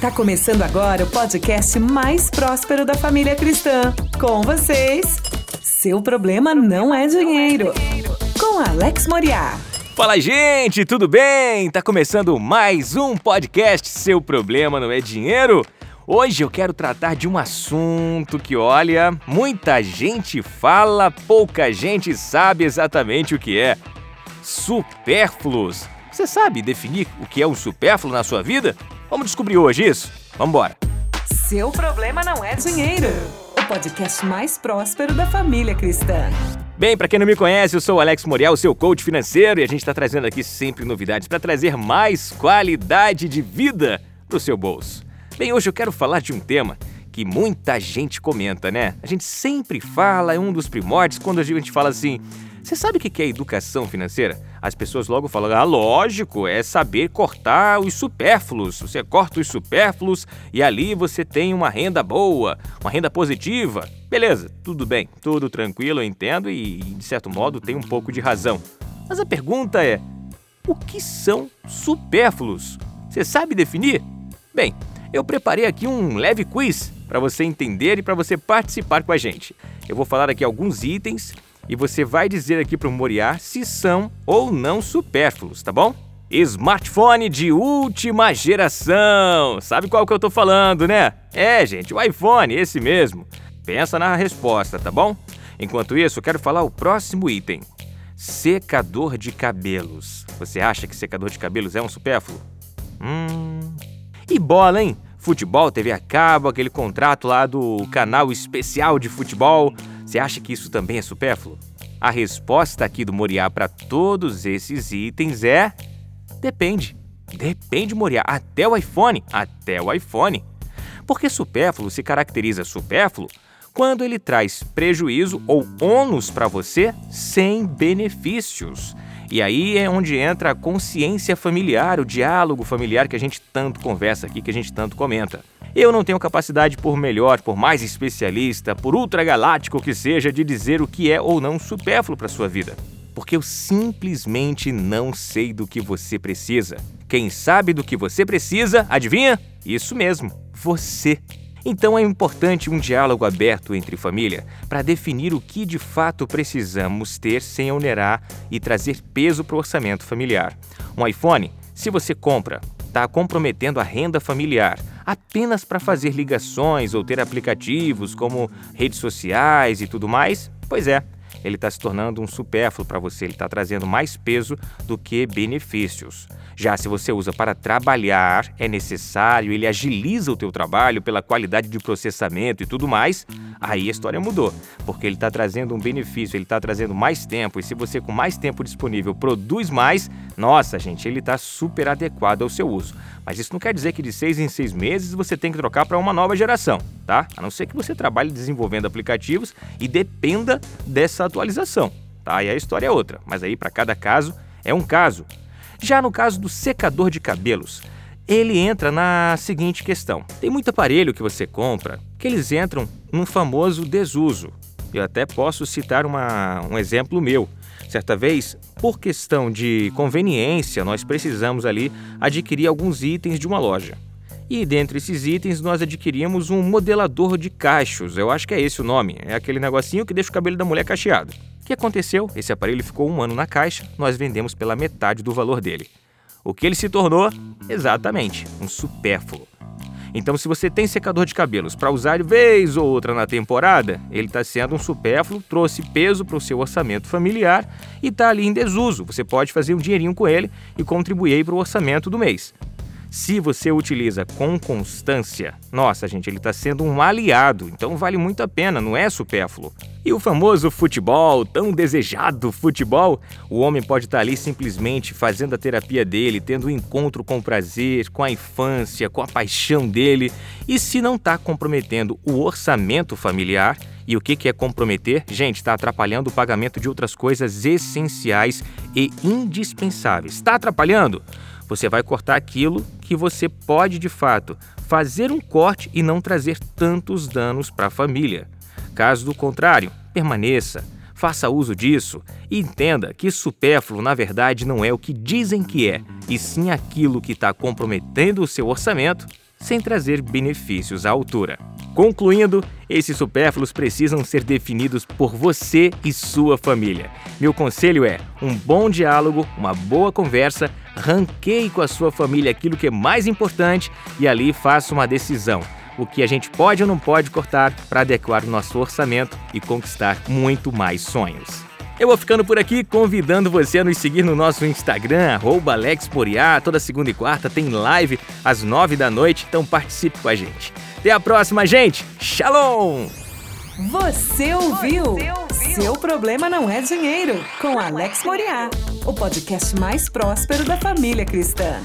Tá começando agora o podcast mais próspero da família cristã. Com vocês, seu problema não é dinheiro. Com Alex Moriá. Fala, gente, tudo bem? Tá começando mais um podcast Seu Problema Não É Dinheiro? Hoje eu quero tratar de um assunto que, olha, muita gente fala, pouca gente sabe exatamente o que é. Supérfluos. Você sabe definir o que é um supérfluo na sua vida? Vamos descobrir hoje isso? Vambora! Seu problema não é dinheiro. O podcast mais próspero da família cristã. Bem, para quem não me conhece, eu sou o Alex Morial, seu coach financeiro, e a gente está trazendo aqui sempre novidades para trazer mais qualidade de vida pro seu bolso. Bem, hoje eu quero falar de um tema que muita gente comenta, né? A gente sempre fala, é um dos primórdios, quando a gente fala assim: você sabe o que é educação financeira? As pessoas logo falam: ah, lógico, é saber cortar os supérfluos. Você corta os supérfluos e ali você tem uma renda boa, uma renda positiva. Beleza, tudo bem, tudo tranquilo, eu entendo e, de certo modo, tem um pouco de razão. Mas a pergunta é: o que são supérfluos? Você sabe definir? Bem, eu preparei aqui um leve quiz para você entender e para você participar com a gente. Eu vou falar aqui alguns itens e você vai dizer aqui para o Moriá se são ou não supérfluos, tá bom? Smartphone de última geração. Sabe qual que eu tô falando, né? É, gente, o iPhone, esse mesmo. Pensa na resposta, tá bom? Enquanto isso, eu quero falar o próximo item. Secador de cabelos. Você acha que secador de cabelos é um supérfluo? Hum. E bola, hein? Futebol, TV a cabo, aquele contrato lá do canal especial de futebol. Você acha que isso também é supérfluo? A resposta aqui do Moriá para todos esses itens é: depende. Depende, Moriá. Até o iPhone. Até o iPhone. Porque supérfluo se caracteriza supérfluo quando ele traz prejuízo ou ônus para você sem benefícios. E aí é onde entra a consciência familiar, o diálogo familiar que a gente tanto conversa aqui, que a gente tanto comenta. Eu não tenho capacidade, por melhor, por mais especialista, por ultragaláctico que seja, de dizer o que é ou não supérfluo para sua vida. Porque eu simplesmente não sei do que você precisa. Quem sabe do que você precisa, adivinha? Isso mesmo, você. Então é importante um diálogo aberto entre família para definir o que de fato precisamos ter sem onerar e trazer peso para o orçamento familiar. Um iPhone, se você compra, está comprometendo a renda familiar apenas para fazer ligações ou ter aplicativos como redes sociais e tudo mais? Pois é, ele está se tornando um supérfluo para você, ele está trazendo mais peso do que benefícios. Já se você usa para trabalhar, é necessário, ele agiliza o teu trabalho pela qualidade de processamento e tudo mais, aí a história mudou, porque ele está trazendo um benefício, ele está trazendo mais tempo, e se você com mais tempo disponível produz mais, nossa gente, ele está super adequado ao seu uso. Mas isso não quer dizer que de seis em seis meses você tem que trocar para uma nova geração, tá? A não ser que você trabalhe desenvolvendo aplicativos e dependa dessa atualização, tá? E a história é outra, mas aí para cada caso é um caso. Já no caso do secador de cabelos, ele entra na seguinte questão: tem muito aparelho que você compra que eles entram num famoso desuso. Eu até posso citar uma, um exemplo meu. Certa vez, por questão de conveniência, nós precisamos ali adquirir alguns itens de uma loja. E dentre esses itens, nós adquirimos um modelador de cachos. Eu acho que é esse o nome. É aquele negocinho que deixa o cabelo da mulher cacheado que aconteceu? Esse aparelho ficou um ano na caixa, nós vendemos pela metade do valor dele. O que ele se tornou? Exatamente, um supérfluo. Então, se você tem secador de cabelos para usar vez ou outra na temporada, ele está sendo um supérfluo, trouxe peso para o seu orçamento familiar e está ali em desuso. Você pode fazer um dinheirinho com ele e contribuir para o orçamento do mês. Se você utiliza com constância, nossa, gente, ele está sendo um aliado, então vale muito a pena, não é supérfluo. E o famoso futebol, tão desejado futebol, o homem pode estar tá ali simplesmente fazendo a terapia dele, tendo um encontro com o prazer, com a infância, com a paixão dele, e se não está comprometendo o orçamento familiar, e o que é comprometer? Gente, está atrapalhando o pagamento de outras coisas essenciais e indispensáveis. Está atrapalhando? Você vai cortar aquilo que você pode de fato fazer um corte e não trazer tantos danos para a família. Caso do contrário, permaneça, faça uso disso e entenda que supérfluo na verdade não é o que dizem que é, e sim aquilo que está comprometendo o seu orçamento sem trazer benefícios à altura. Concluindo, esses supérfluos precisam ser definidos por você e sua família. Meu conselho é um bom diálogo, uma boa conversa, ranqueie com a sua família aquilo que é mais importante e ali faça uma decisão. O que a gente pode ou não pode cortar para adequar o nosso orçamento e conquistar muito mais sonhos. Eu vou ficando por aqui, convidando você a nos seguir no nosso Instagram, AlexPoriá. Toda segunda e quarta tem live às nove da noite, então participe com a gente. Até a próxima, gente! Shalom! Você ouviu? Seu problema não é dinheiro, com Alex Moriá, o podcast mais próspero da família cristã.